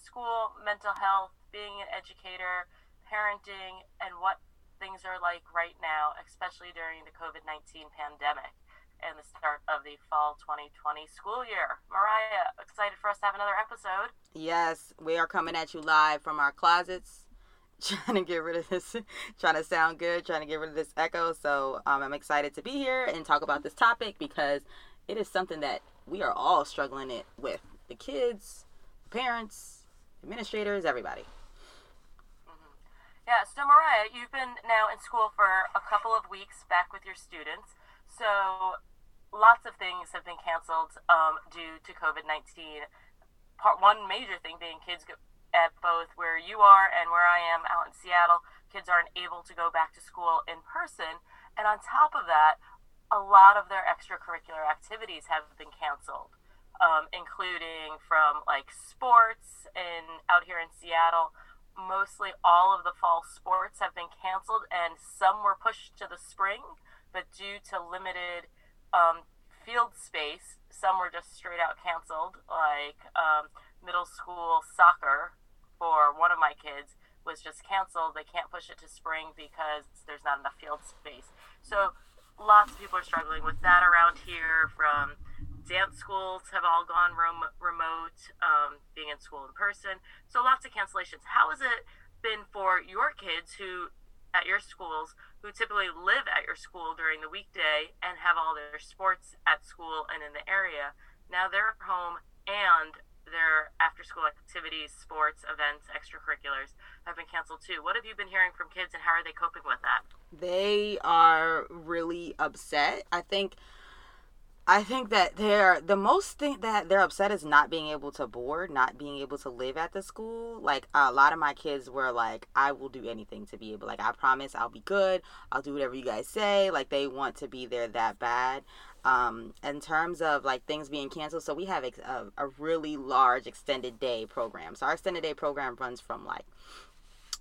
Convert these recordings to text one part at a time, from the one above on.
school, mental health, being an educator, parenting, and what things are like right now, especially during the COVID 19 pandemic and the start of the fall 2020 school year. Mariah, excited for us to have another episode. Yes, we are coming at you live from our closets, trying to get rid of this, trying to sound good, trying to get rid of this echo. So um, I'm excited to be here and talk about this topic because it is something that we are all struggling it with the kids, the parents, administrators, everybody. Mm-hmm. Yeah, so Mariah, you've been now in school for a couple of weeks back with your students. So lots of things have been canceled um, due to COVID 19. Part one major thing being kids at both where you are and where I am out in Seattle, kids aren't able to go back to school in person. And on top of that, a lot of their extracurricular activities have been canceled, um, including from like sports and out here in Seattle. Mostly all of the fall sports have been canceled, and some were pushed to the spring. But due to limited um, field space, some were just straight out canceled, like um, middle school soccer for one of my kids was just canceled. They can't push it to spring because there's not enough field space. So lots of people are struggling with that around here. From dance schools have all gone rom- remote, um, being in school in person. So lots of cancellations. How has it been for your kids who at your schools who typically live at your school during the weekday and have all their sports at school and in the area? Now they're home and their after school activities, sports, events, extracurriculars have been canceled too. What have you been hearing from kids and how are they coping with that? They are really upset. I think I think that they're the most thing that they're upset is not being able to board, not being able to live at the school. Like a lot of my kids were like, I will do anything to be able like I promise I'll be good. I'll do whatever you guys say. Like they want to be there that bad um, in terms of like things being canceled so we have a, a really large extended day program so our extended day program runs from like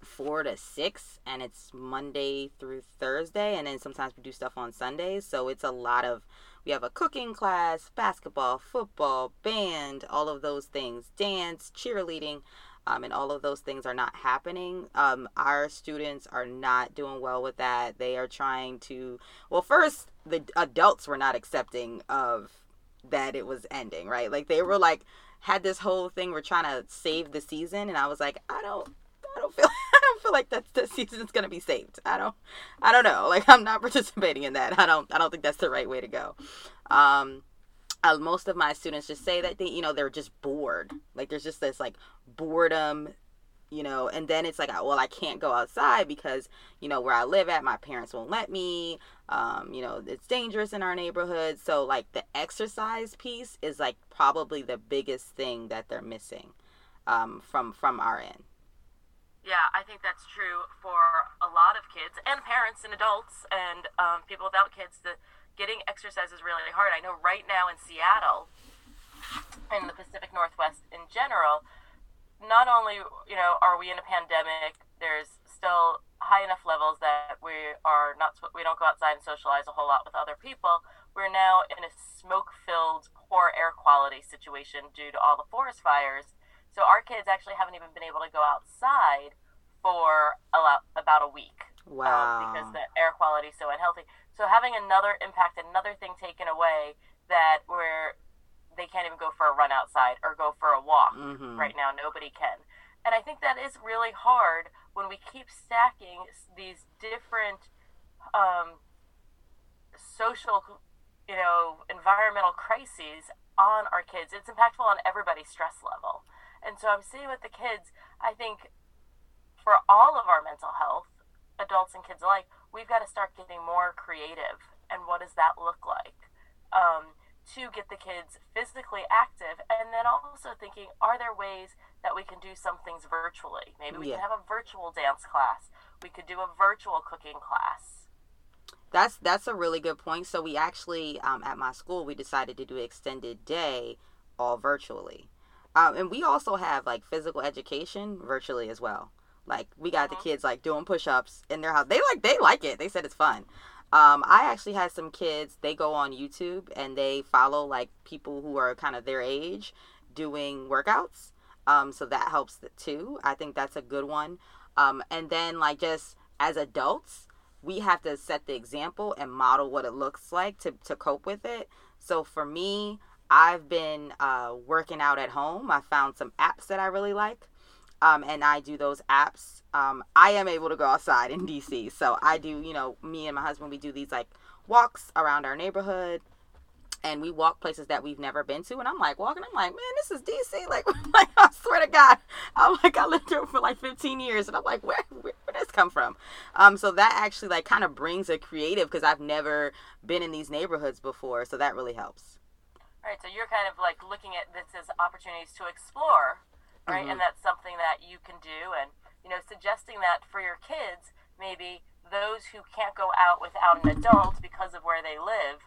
four to six and it's monday through thursday and then sometimes we do stuff on sundays so it's a lot of we have a cooking class basketball football band all of those things dance cheerleading um, and all of those things are not happening. Um, our students are not doing well with that. They are trying to, well, first, the adults were not accepting of that it was ending, right? Like they were like, had this whole thing, we're trying to save the season, and I was like, I don't, I don't feel, I don't feel like that the season's gonna be saved. I don't, I don't know. Like I'm not participating in that. I don't, I don't think that's the right way to go. Um, uh, most of my students just say that they, you know, they're just bored. Like there's just this like boredom, you know, and then it's like, well, I can't go outside because, you know, where I live at, my parents won't let me. Um, you know, it's dangerous in our neighborhood. So like the exercise piece is like probably the biggest thing that they're missing um, from from our end. Yeah, I think that's true for a lot of kids and parents and adults and um, people without kids. The getting exercise is really hard. I know right now in Seattle in the Pacific Northwest in general, not only you know are we in a pandemic, there's still high enough levels that we are not we don't go outside and socialize a whole lot with other people. We're now in a smoke-filled poor air quality situation due to all the forest fires. So our kids actually haven't even been able to go outside for a lot, about a week. Wow. Um, because the air quality is so unhealthy. So having another impact, another thing taken away that where they can't even go for a run outside or go for a walk mm-hmm. right now, nobody can. And I think that is really hard when we keep stacking these different um, social, you know, environmental crises on our kids. It's impactful on everybody's stress level. And so I'm seeing with the kids, I think for all of our mental health, adults and kids alike, we've got to start getting more creative. And what does that look like? Um, to get the kids physically active and then also thinking are there ways that we can do some things virtually maybe we yeah. can have a virtual dance class we could do a virtual cooking class that's that's a really good point so we actually um, at my school we decided to do extended day all virtually um, and we also have like physical education virtually as well like we got the uh-huh. kids like doing push-ups in their house. They like they like it. They said it's fun. Um, I actually had some kids, they go on YouTube and they follow like people who are kind of their age doing workouts. Um, so that helps too. I think that's a good one. Um, and then like just as adults, we have to set the example and model what it looks like to, to cope with it. So for me, I've been uh, working out at home. I found some apps that I really like. Um, and I do those apps. Um, I am able to go outside in DC. So I do, you know, me and my husband, we do these like walks around our neighborhood and we walk places that we've never been to. And I'm like walking, I'm like, man, this is DC. Like, like I swear to God, I'm like, I lived here for like 15 years, and I'm like, where, where, where this come from? Um, so that actually like kind of brings a creative because I've never been in these neighborhoods before, so that really helps. Right. So you're kind of like looking at this as opportunities to explore, right? Mm-hmm. And that's something that you can do, and you know, suggesting that for your kids, maybe those who can't go out without an adult because of where they live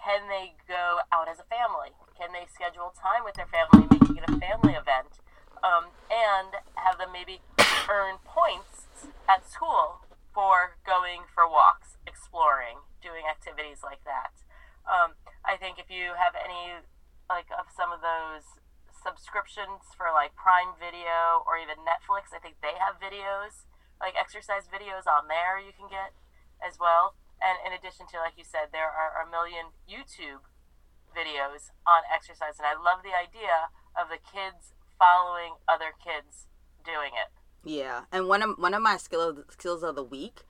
can they go out as a family? Can they schedule time with their family, making it a family event, um, and have them maybe earn points at school for going for walks, exploring, doing activities like that? Um, I think if you have any like of some of those subscriptions for like Prime Video or even Netflix, I think they have videos like exercise videos on there you can get as well. And in addition to, like you said, there are a million YouTube videos on exercise. And I love the idea of the kids following other kids doing it. Yeah. And one of, one of my skill, skills of the week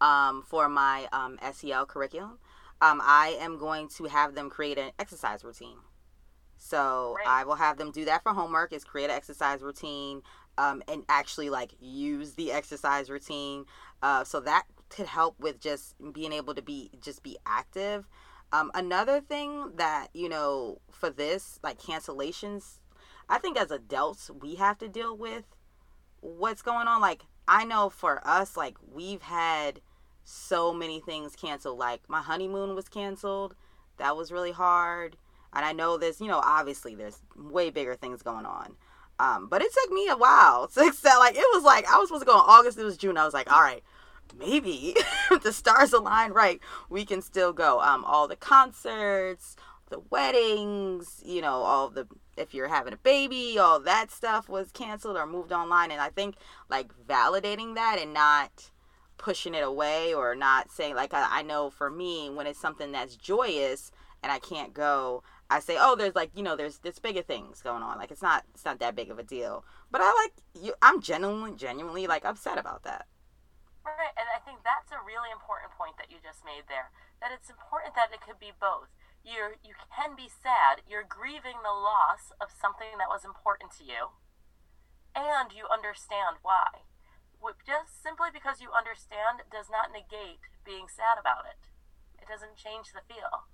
um, for my um, SEL curriculum, um, I am going to have them create an exercise routine. So Great. I will have them do that for homework is create an exercise routine um, and actually like use the exercise routine. Uh, so that could help with just being able to be just be active. Um, another thing that you know for this like cancellations, I think as adults we have to deal with what's going on. Like I know for us, like we've had so many things canceled. Like my honeymoon was canceled. That was really hard. And I know this, you know, obviously there's way bigger things going on. Um, but it took me a while to accept. Like it was like I was supposed to go in August. It was June. I was like, all right, maybe the stars align right, we can still go. Um, all the concerts, the weddings, you know, all the if you're having a baby, all that stuff was canceled or moved online. And I think like validating that and not pushing it away or not saying like I, I know for me when it's something that's joyous and I can't go, I say, oh, there's like you know, there's there's bigger things going on. Like it's not it's not that big of a deal. But I like you. I'm genuinely genuinely like upset about that. Right, and I think that's a really important point that you just made there. That it's important that it could be both. You're you can be sad. You're grieving the loss of something that was important to you, and you understand why. Just simply because you understand does not negate being sad about it. It doesn't change the feel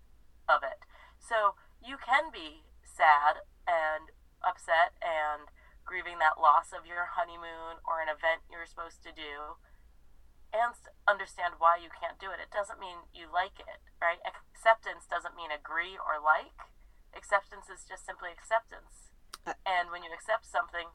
of it. So you can be sad and upset and grieving that loss of your honeymoon or an event you were supposed to do and understand why you can't do it. It doesn't mean you like it, right? Acceptance doesn't mean agree or like. Acceptance is just simply acceptance. Uh, and when you accept something,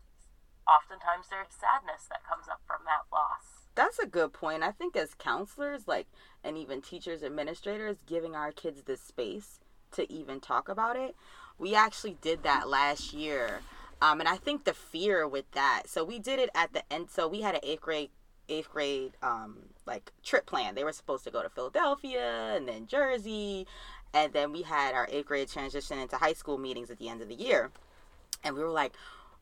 oftentimes there's sadness that comes up from that loss. That's a good point. I think as counselors, like, and even teachers, administrators, giving our kids this space to even talk about it. We actually did that last year. Um, and I think the fear with that, so we did it at the end. So we had an eighth grade eighth grade um like trip plan. They were supposed to go to Philadelphia and then Jersey, and then we had our eighth grade transition into high school meetings at the end of the year, and we were like,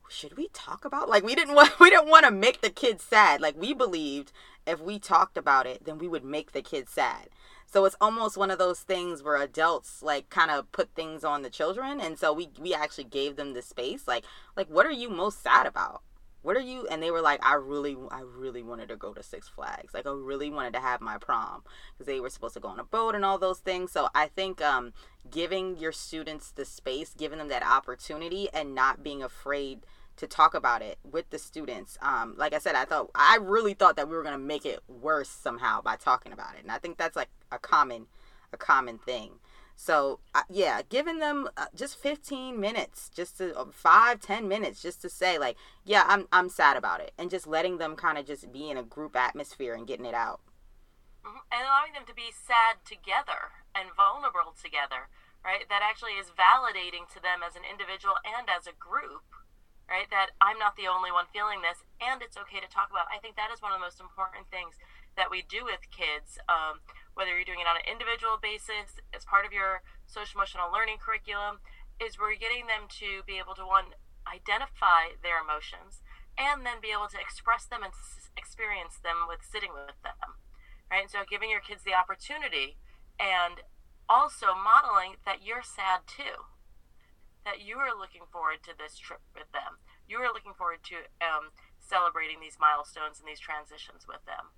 should we talk about like we didn't want we didn't want to make the kids sad. Like we believed if we talked about it, then we would make the kids sad. So it's almost one of those things where adults like kind of put things on the children, and so we we actually gave them the space. Like like what are you most sad about? What are you and they were like i really i really wanted to go to six flags. Like i really wanted to have my prom. Because they were supposed to go on a boat and all those things. So i think um, giving your students the space giving them that opportunity and not being afraid to talk about it with the students um, like i said i thought i really thought that we were going to make it worse somehow by talking about it. And i think that's like a common a common thing so uh, yeah, giving them uh, just 15 minutes, just to uh, five, 10 minutes, just to say like, yeah, I'm I'm sad about it, and just letting them kind of just be in a group atmosphere and getting it out. mm-hmm. and allowing them to be sad together and vulnerable together, right? That actually is validating to them as an individual and as a group, right? That I'm not the only one feeling this, and it's okay to talk about. I think that is one of the most important things that we do with kids, um, whether you're doing it on an individual basis as part of your social emotional learning curriculum, is we're getting them to be able to one identify their emotions and then be able to express them and s- experience them with sitting with them right? So giving your kids the opportunity and also modeling that you're sad too that you are looking forward to this trip with them. You are looking forward to um, celebrating these milestones and these transitions with them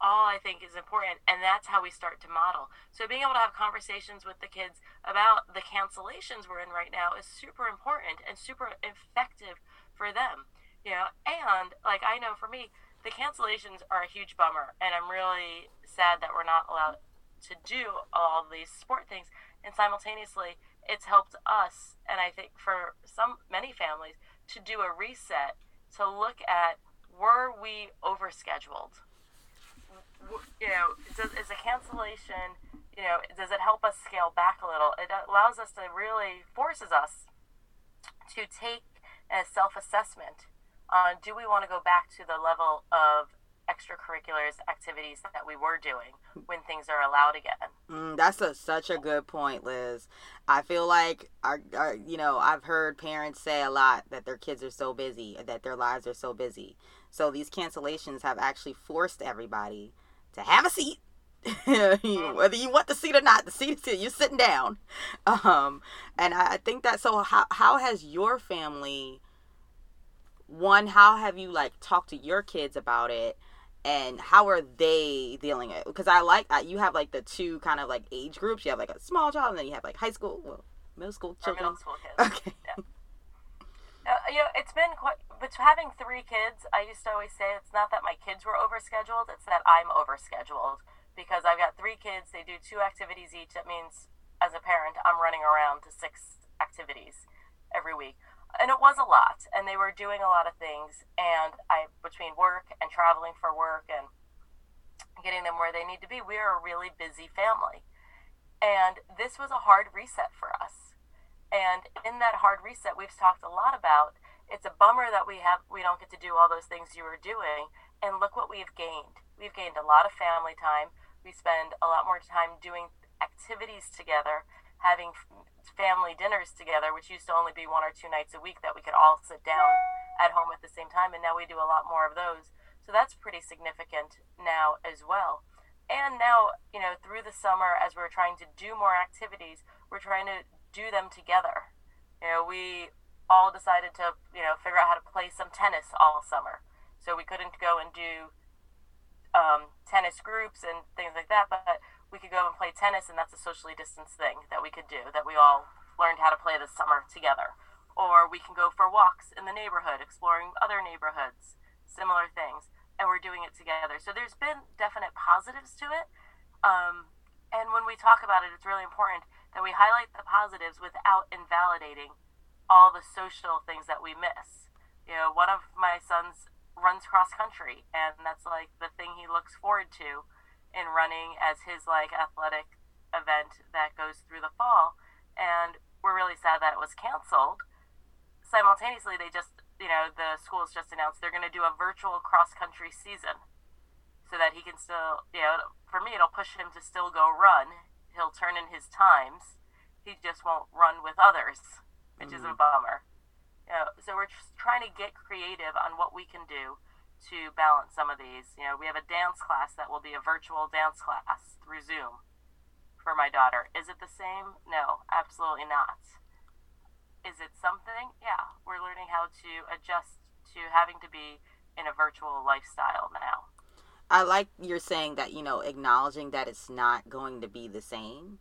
all I think is important, and that's how we start to model. So being able to have conversations with the kids about the cancellations we're in right now is super important and super effective for them. You know, and like I know for me, the cancellations are a huge bummer, and I'm really sad that we're not allowed to do all these sport things. And simultaneously, it's helped us, and I think for some many families, to do a reset to look at were we overscheduled you know, does, is a cancellation, you know, does it help us scale back a little? It allows us to really forces us to take a self assessment on do we want to go back to the level of extracurriculars activities that we were doing when things are allowed again. Mm, that's a, such a good point, Liz. I feel like our, our, you know, I've heard parents say a lot that their kids are so busy, that their lives are so busy. So these cancellations have actually forced everybody to have a seat. whether you want the seat or not, the seat is here. You're sitting down. Um, and I think that so how how has your family one, how have you like talked to your kids about it? And how are they dealing it? Because I like that you have like the two kind of like age groups. You have like a small child, and then you have like high school, well, middle school children. middle school kids. Okay. Yeah. Uh, you know, it's been quite. But having three kids, I used to always say it's not that my kids were overscheduled; it's that I'm overscheduled because I've got three kids. They do two activities each. That means, as a parent, I'm running around to six activities every week, and it was a lot. And they were doing a lot of things, and I between work and traveling for work and getting them where they need to be. We are a really busy family, and this was a hard reset for us and in that hard reset, we've talked a lot about it's a bummer that we have we don't get to do all those things you were doing. And look what we've gained. We've gained a lot of family time. We spend a lot more time doing activities together, having family dinners together, which used to only be one or two nights a week that we could all sit down at home at the same time. And now we do a lot more of those. So that's pretty significant now as well. And now, you know, through the summer, as we're trying to do more activities, we're trying to do them together. You know, we all decided to, you know, figure out how to play some tennis all summer. So we couldn't go and do um, tennis groups and things like that, but we could go and play tennis, and that's a socially distanced thing that we could do that we all learned how to play this summer together. Or we can go for walks in the neighborhood, exploring other neighborhoods, similar things, and we're doing it together. So there's been definite positives to it. Um, and when we talk about it, it's really important that we highlight the positives without invalidating all the social things that we miss. You know, one of my sons runs cross country, and that's like the thing he looks forward to in running as his like athletic event that goes through the fall. And we're really sad that it was canceled. Simultaneously, they just, you know, the schools just announced they're going to do a virtual cross country season so that he can still, you know, for me, it'll push him to still go run he'll turn in his times. He just won't run with others, which mm-hmm. is a mm-hmm. bummer. You know, so we're trying to get creative on what we can do to balance some of these. You know, we have a dance class that will be a virtual dance class through Zoom for my daughter. Is it the same? No, absolutely not. Is it something? Yeah, we're learning how to adjust to having to be in a virtual lifestyle now. I like you're saying that you know acknowledging that it's not going to be the same,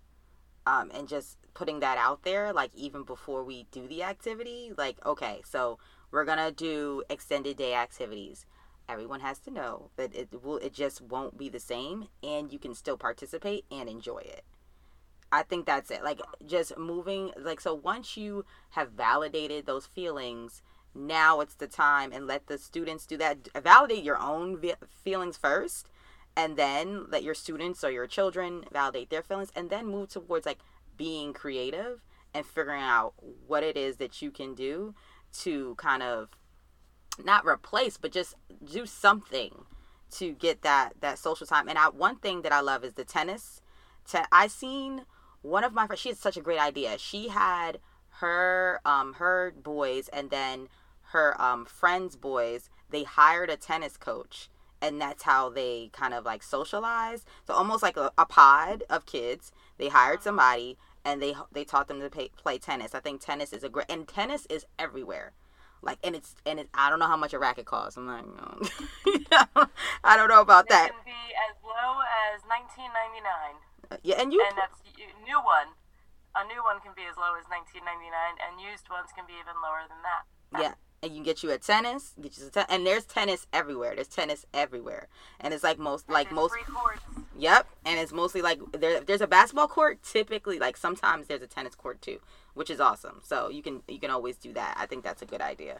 um, and just putting that out there, like even before we do the activity, like okay, so we're gonna do extended day activities. Everyone has to know that it will it just won't be the same, and you can still participate and enjoy it. I think that's it. Like just moving, like so once you have validated those feelings now it's the time and let the students do that validate your own feelings first and then let your students or your children validate their feelings and then move towards like being creative and figuring out what it is that you can do to kind of not replace but just do something to get that that social time. And I one thing that I love is the tennis. Ten- I seen one of my friends she had such a great idea. She had her um her boys and then her um friends boys. They hired a tennis coach and that's how they kind of like socialize. So almost like a, a pod of kids. They hired uh-huh. somebody and they they taught them to pay, play tennis. I think tennis is a great and tennis is everywhere. Like and it's and it, i don't know how much a racket costs. I'm like no. Oh. i don't know about It that. can be as low as 19.99, uh, yeah and you and that's new one. A new one can be as low as 19.99, and used ones can be even lower than that. Yeah, and you can get you a tennis, get you some ten- and there's tennis everywhere. There's tennis everywhere, and it's like most like most. Yep, and it's mostly like there. There's a basketball court, typically like sometimes there's a tennis court too, which is awesome. So you can you can always do that. I think that's a good idea.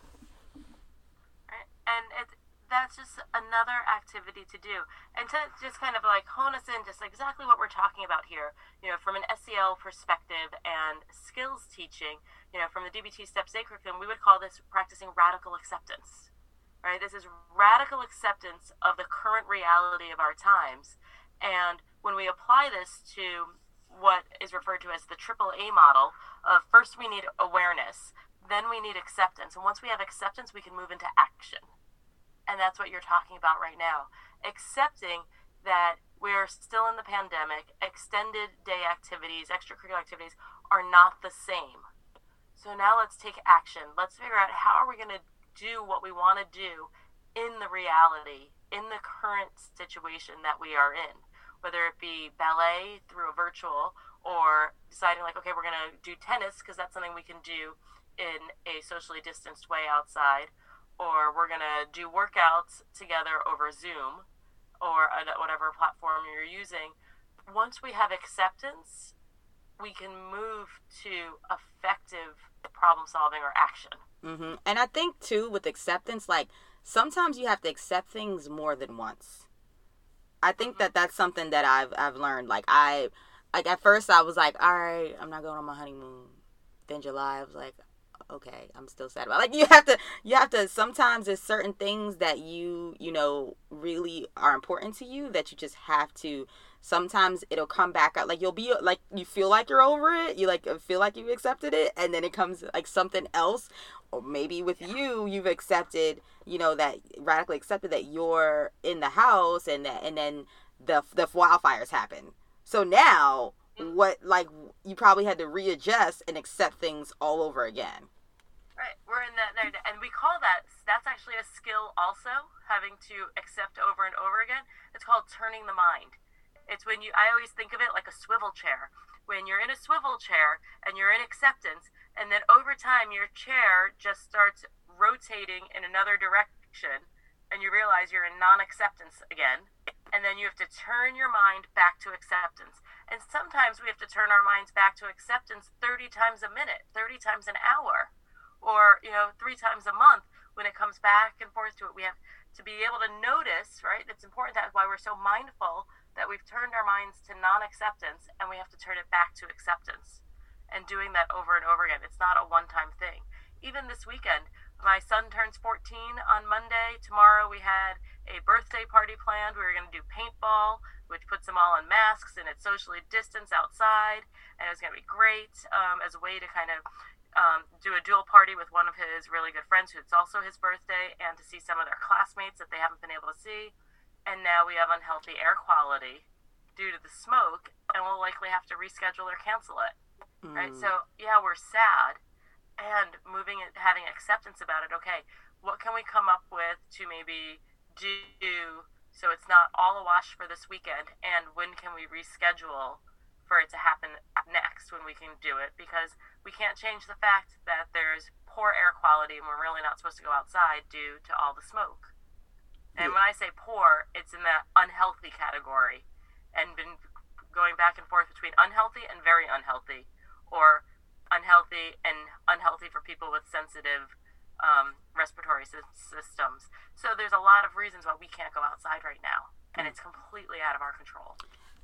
And it's that's just another activity to do. And to just kind of like hone us in just exactly what we're talking about here, you know, from an SEL perspective and skills teaching, you know, from the DBT Steps A curriculum, we would call this practicing radical acceptance. Right? This is radical acceptance of the current reality of our times. And when we apply this to what is referred to as the triple A model of first we need awareness, then we need acceptance. And once we have acceptance, we can move into action and that's what you're talking about right now. Accepting that we're still in the pandemic, extended day activities, extracurricular activities are not the same. So now let's take action. Let's figure out how are we going to do what we want to do in the reality, in the current situation that we are in. Whether it be ballet through a virtual or deciding like okay, we're going to do tennis because that's something we can do in a socially distanced way outside or we're going to do workouts together over Zoom or whatever platform you're using, once we have acceptance, we can move to effective problem solving or action. hmm And I think too with acceptance, like sometimes you have to accept things more than once. I think that that's something that I've I've learned. Like I, like at first I was like, all right, I'm not going on my honeymoon. Then July I was like, okay, I'm still sad about. Like you have to, you have to. Sometimes there's certain things that you, you know, really are important to you that you just have to. Sometimes it'll come back out. Like you'll be like you feel like you're over it. You like feel like you've accepted it, and then it comes like something else. Or maybe with you, you've accepted, you know, that radically accepted that you're in the house, and that, and then the the wildfires happen. So now what like you probably had to readjust and accept things all over again. Right, we're in that, and we call that that's actually a skill also having to accept over and over again. It's called turning the mind. It's when you I always think of it like a swivel chair. When you're in a swivel chair and you're in acceptance, and then over time your chair just starts rotating in another direction, and you realize you're in non-acceptance again, and then you have to turn your mind back to acceptance. And sometimes we have to turn our minds back to acceptance 30 times a minute, 30 times an hour, or, you know, three times a month when it comes back and forth to it. We have to be able to notice, right? It's important. That's why we're so mindful that we've turned our minds to non acceptance and we have to turn it back to acceptance. And doing that over and over again. It's not a one time thing. Even this weekend, my son turns 14 on Monday. Tomorrow we had a birthday party planned. We were going to do paintball, which puts them all in masks and it's socially distanced outside. And it was going to be great um, as a way to kind of um, do a dual party with one of his really good friends, who it's also his birthday, and to see some of their classmates that they haven't been able to see. And now we have unhealthy air quality due to the smoke, and we'll likely have to reschedule or cancel it. Mm. Right? So, yeah, we're sad and moving it, having acceptance about it. Okay, what can we come up with to maybe do so it's not all a wash for this weekend? And when can we reschedule for it to happen next when we can do it? Because we can't change the fact that there's poor air quality and we're really not supposed to go outside due to all the smoke. And when I say poor, it's in the unhealthy category and been going back and forth between unhealthy and very unhealthy, or unhealthy and unhealthy for people with sensitive um, respiratory systems. So there's a lot of reasons why we can't go outside right now. and it's completely out of our control.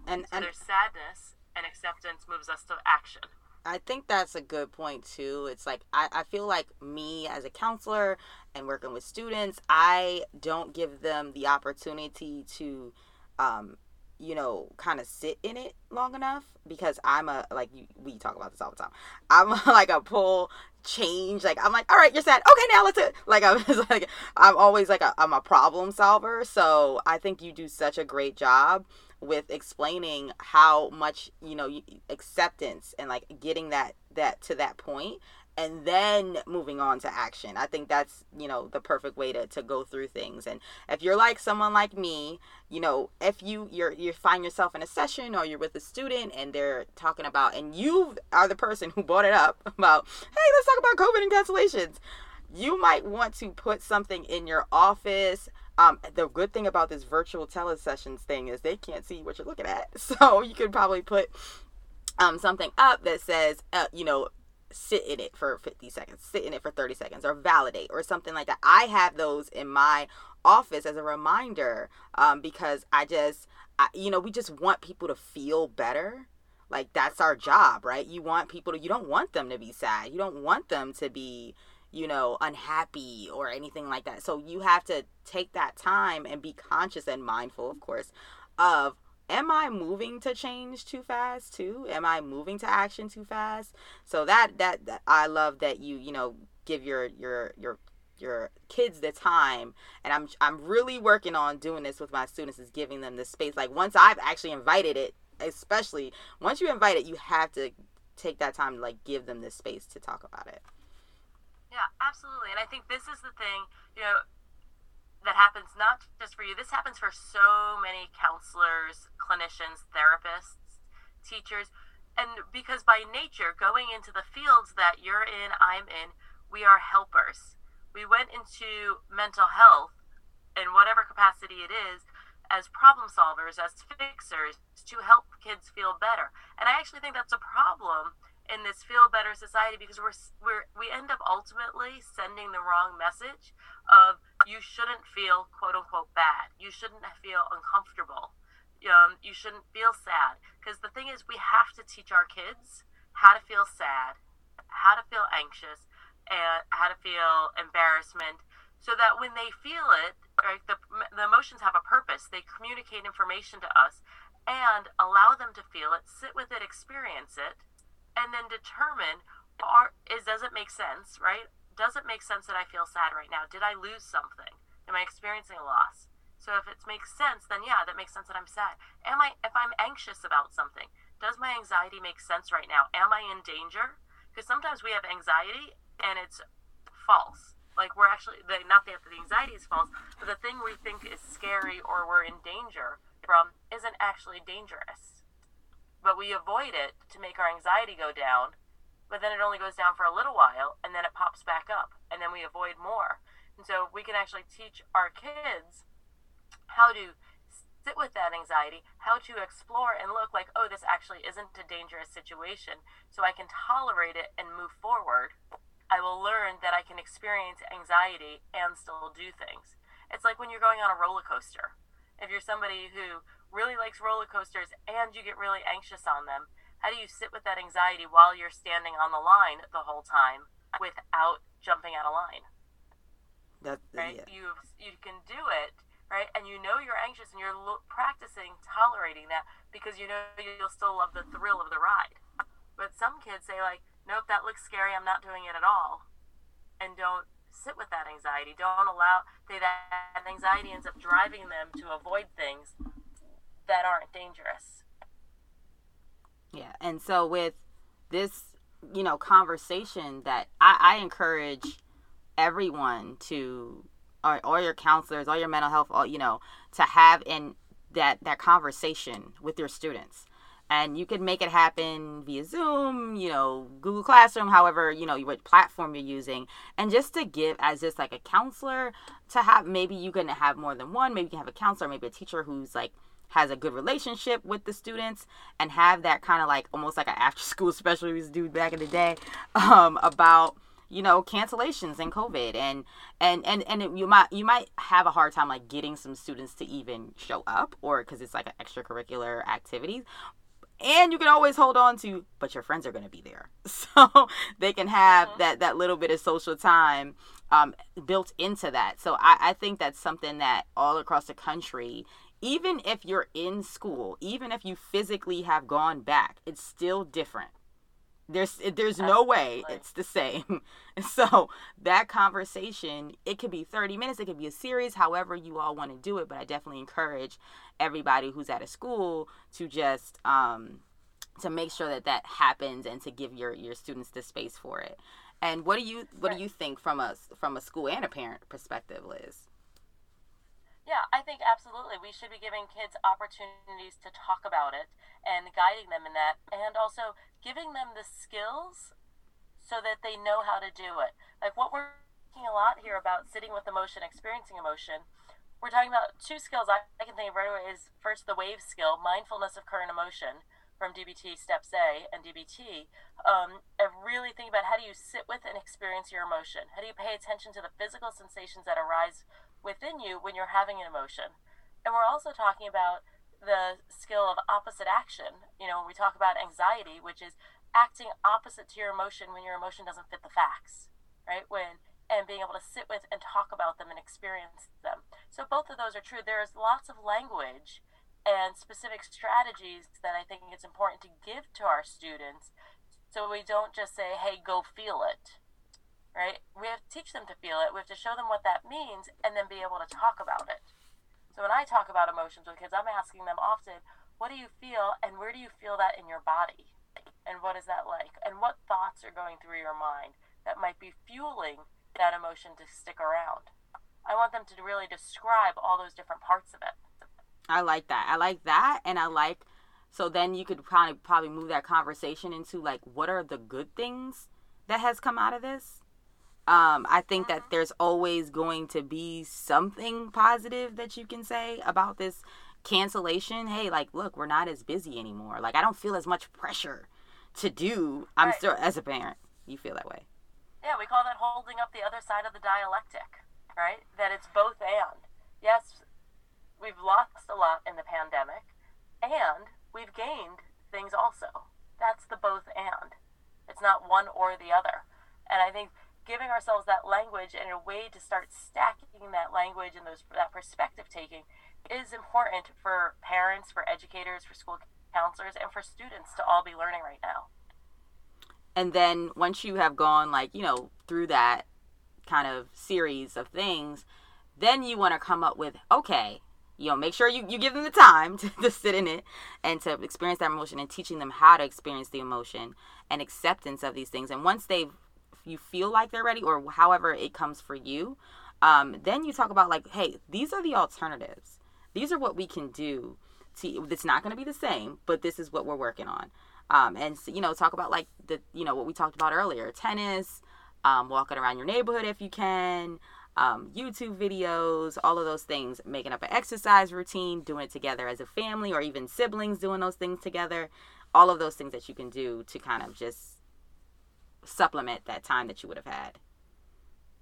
And, so and there's sadness, and acceptance moves us to action. I think that's a good point too. It's like I, I feel like me as a counselor and working with students, I don't give them the opportunity to um, you know, kind of sit in it long enough because I'm a like we talk about this all the time. I'm like a pull change. Like I'm like, all right, you're sad. Okay, now let's. Like I'm like I'm always like a, I'm a problem solver. So I think you do such a great job with explaining how much you know acceptance and like getting that that to that point and then moving on to action. I think that's, you know, the perfect way to, to go through things. And if you're like someone like me, you know, if you you're you find yourself in a session or you're with a student and they're talking about and you are the person who brought it up about, hey, let's talk about COVID and cancellations. You might want to put something in your office. Um, the good thing about this virtual telesessions thing is they can't see what you're looking at. So you could probably put um, something up that says, uh, you know, sit in it for 50 seconds, sit in it for 30 seconds, or validate, or something like that. I have those in my office as a reminder um, because I just, I, you know, we just want people to feel better. Like that's our job, right? You want people to, you don't want them to be sad. You don't want them to be, you know, unhappy or anything like that. So you have to take that time and be conscious and mindful, of course, of am I moving to change too fast too? Am I moving to action too fast? So that, that that I love that you you know give your your your your kids the time and I'm I'm really working on doing this with my students is giving them the space like once I've actually invited it especially once you invite it you have to take that time to like give them the space to talk about it yeah absolutely and I think this is the thing you know that happens not just for you. This happens for so many counselors, clinicians, therapists, teachers. And because by nature, going into the fields that you're in, I'm in, we are helpers. We went into mental health in whatever capacity it is as problem solvers, as fixers to help kids feel better. And I actually think that's a problem in this feel better society because we're, we're we end up ultimately sending the wrong message of you shouldn't feel quote unquote bad. You shouldn't feel uncomfortable. Um, you shouldn't feel sad. Because the thing is, we have to teach our kids how to feel sad, how to feel anxious, and how to feel embarrassment so that when they feel it, right, the, the emotions have a purpose. They communicate information to us and allow them to feel it, sit with it, experience it, and then determine are, is does it make sense, right? does it make sense that I feel sad right now? Did I lose something? Am I experiencing a loss? So if it makes sense, then yeah, that makes sense that I'm sad. Am I if I'm anxious about something, does my anxiety make sense right now? Am I in danger? Because sometimes we have anxiety and it's false. Like we're actually the, not that the anxiety is false, but the thing we think is scary or we're in danger from isn't actually dangerous. But we avoid it to make our anxiety go down but then it only goes down for a little while and then it pops back up and then we avoid more. And so we can actually teach our kids how to sit with that anxiety, how to explore and look like, oh, this actually isn't a dangerous situation, so I can tolerate it and move forward. I will learn that I can experience anxiety and still do things. It's like when you're going on a roller coaster. If you're somebody who really likes roller coasters and you get really anxious on them, how do you sit with that anxiety while you're standing on the line the whole time without jumping out of line? That, uh, right? Yeah. You you can do it, right? And you know you're anxious, and you're lo- practicing tolerating that because you know you'll still love the thrill of the ride. But some kids say like, "Nope, that looks scary. I'm not doing it at all," and don't sit with that anxiety. Don't allow they that anxiety ends up driving them to avoid things that aren't dangerous. Yeah. And so with this, you know, conversation that I, I encourage everyone to or, or your counselors or your mental health or you know to have in that that conversation with your students and you can make it happen via zoom you know google classroom however you know what platform you're using and just to give as just like a counselor to have maybe you can have more than one maybe you can have a counselor maybe a teacher who's like has a good relationship with the students and have that kind of like almost like an after school special we used to do back in the day um, about you know cancellations and covid and and and and you might you might have a hard time like getting some students to even show up or because it's like an extracurricular activity and you can always hold on to but your friends are going to be there. So they can have mm-hmm. that that little bit of social time um, built into that. So I, I think that's something that all across the country even if you're in school even if you physically have gone back it's still different there's there's no way it's the same. so that conversation, it could be 30 minutes, it could be a series, however you all want to do it. But I definitely encourage everybody who's at a school to just um, to make sure that that happens and to give your your students the space for it. And what do you what do you think from a from a school and a parent perspective, Liz? Yeah, I think absolutely. We should be giving kids opportunities to talk about it and guiding them in that, and also giving them the skills so that they know how to do it. Like what we're talking a lot here about sitting with emotion, experiencing emotion. We're talking about two skills I, I can think of right away is first the wave skill, mindfulness of current emotion from DBT Steps A and DBT. Um, and really think about how do you sit with and experience your emotion? How do you pay attention to the physical sensations that arise within you when you're having an emotion? And we're also talking about the skill of opposite action. You know, when we talk about anxiety, which is acting opposite to your emotion when your emotion doesn't fit the facts, right? When and being able to sit with and talk about them and experience them. So both of those are true. There is lots of language and specific strategies that I think it's important to give to our students so we don't just say, hey, go feel it. Right? We have to teach them to feel it. We have to show them what that means and then be able to talk about it. So when I talk about emotions with kids, I'm asking them often, what do you feel and where do you feel that in your body? And what is that like? And what thoughts are going through your mind that might be fueling that emotion to stick around? I want them to really describe all those different parts of it. I like that. I like that. And I like, so then you could probably, probably move that conversation into like, what are the good things that has come out of this? Um, I think that there's always going to be something positive that you can say about this cancellation. Hey, like, look, we're not as busy anymore. Like, I don't feel as much pressure to do. I'm right. still, as a parent, you feel that way. Yeah, we call that holding up the other side of the dialectic, right? That it's both and. Yes, we've lost a lot in the pandemic, and we've gained things also. That's the both and. It's not one or the other. And I think giving ourselves that language and a way to start stacking that language and those that perspective taking is important for parents, for educators, for school counselors, and for students to all be learning right now. And then once you have gone like, you know, through that kind of series of things, then you want to come up with, okay, you know, make sure you, you give them the time to, to sit in it and to experience that emotion and teaching them how to experience the emotion and acceptance of these things. And once they've you feel like they're ready or however it comes for you um, then you talk about like hey these are the alternatives. These are what we can do to it's not going to be the same but this is what we're working on. Um, and you know talk about like the you know what we talked about earlier tennis um, walking around your neighborhood if you can um, youtube videos all of those things making up an exercise routine doing it together as a family or even siblings doing those things together. All of those things that you can do to kind of just supplement that time that you would have had.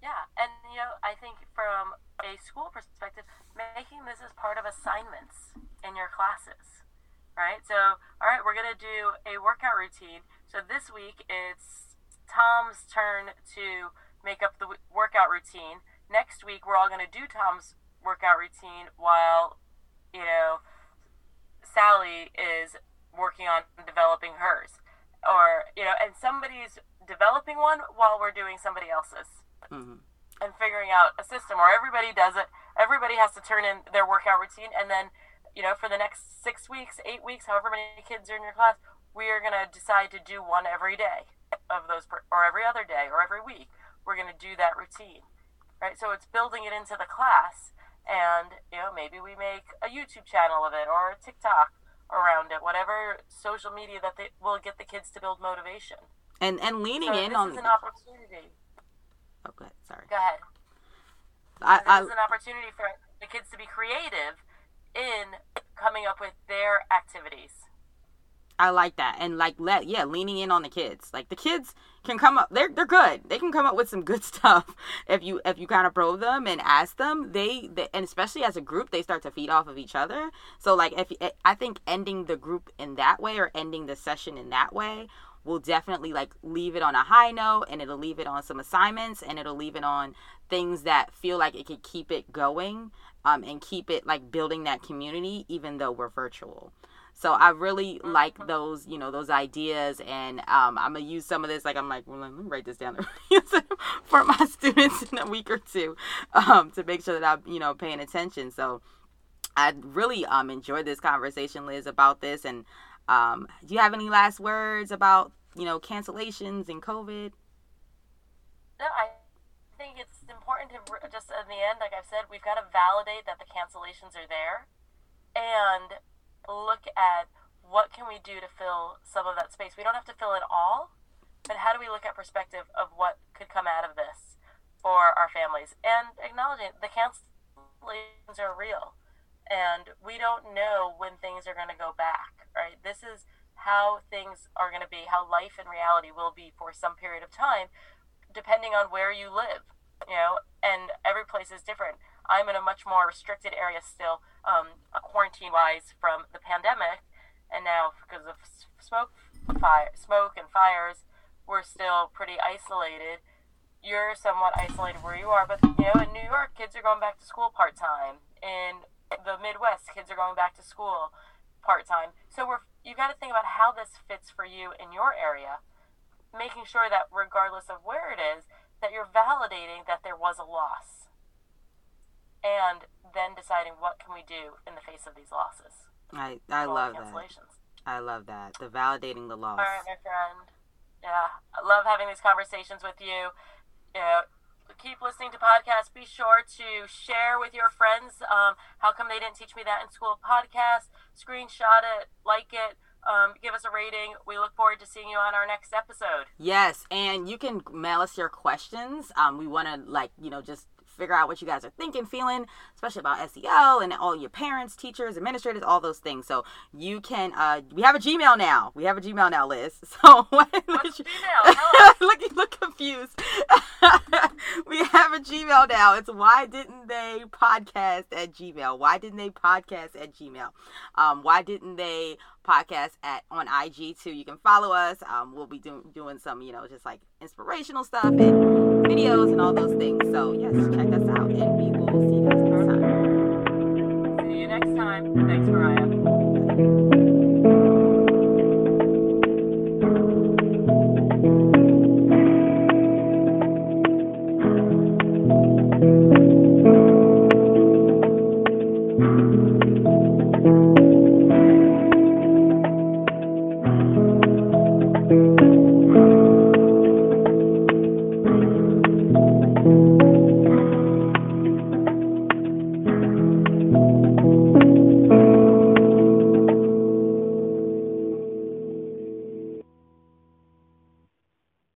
Yeah, and you know, I think from a school perspective, making this as part of assignments in your classes, right? So, all right, we're gonna do a workout routine. So this week it's Tom's turn to make up the workout routine. Next week we're all gonna do Tom's workout routine while, you know, Sally is working on developing hers, or you know, and somebody's developing one while we're doing somebody else's. Mm-hmm. And figuring out a system where everybody does it. Everybody has to turn in their workout routine, and then, you know, for the next six weeks, eight weeks, however many kids are in your class, we are going to decide to do one every day of those, or every other day, or every week. We're going to do that routine, right? So it's building it into the class, and you know, maybe we make a YouTube channel of it or a TikTok around it, whatever social media that they will get the kids to build motivation and and leaning so in this on is an opportunity. Okay, oh, sorry. Go ahead. I, this I, is an opportunity for the kids to be creative in coming up with their activities. I like that. And like let yeah, leaning in on the kids. Like the kids can come up they're they're good. They can come up with some good stuff if you if you kind of probe them and ask them. They, they and especially as a group they start to feed off of each other. So like if I think ending the group in that way or ending the session in that way will definitely like leave it on a high note and it'll leave it on some assignments and it'll leave it on things that feel like it could keep it going um, and keep it like building that community even though we're virtual so I really mm-hmm. like those, you know, those ideas, and um, I'm gonna use some of this. Like I'm like, well, let me write this down for my students in a week or two, um, to make sure that I'm, you know, paying attention. So I really um enjoyed this conversation, Liz, about this. And um, do you have any last words about, you know, cancellations and COVID? No, I think it's important to just in the end, like I've said, we've got to validate that the cancellations are there, and look at what can we do to fill some of that space. We don't have to fill it all, but how do we look at perspective of what could come out of this for our families and acknowledging the cancellations are real and we don't know when things are going to go back, right? This is how things are going to be, how life in reality will be for some period of time, depending on where you live, you know, and every place is different. I'm in a much more restricted area still, um, quarantine wise from the pandemic, and now because of smoke, fire, smoke and fires, we're still pretty isolated. You're somewhat isolated where you are, but you know, in New York, kids are going back to school part time. In the Midwest, kids are going back to school part time. So we're you got to think about how this fits for you in your area, making sure that regardless of where it is, that you're validating that there was a loss and then deciding what can we do in the face of these losses. I I love that. I love that. The validating the loss. All right, my friend. Yeah, I love having these conversations with you. You know, keep listening to podcasts. Be sure to share with your friends. Um, how come they didn't teach me that in school? Podcast. Screenshot it. Like it. Um, give us a rating. We look forward to seeing you on our next episode. Yes, and you can mail us your questions. Um, we want to like you know just figure out what you guys are thinking, feeling, especially about SEL and all your parents, teachers, administrators, all those things. So you can, uh, we have a Gmail now. We have a Gmail now, Liz. So What's Gmail? look, look confused. we have a Gmail now. It's why didn't they podcast at Gmail? Why didn't they podcast at Gmail? Um, why didn't they podcast at on IG too? You can follow us. Um, we'll be doing doing some, you know, just like inspirational stuff and videos and all those things. So yes, check us out, and we will see you guys next time. See you next time. Thanks, Mariah.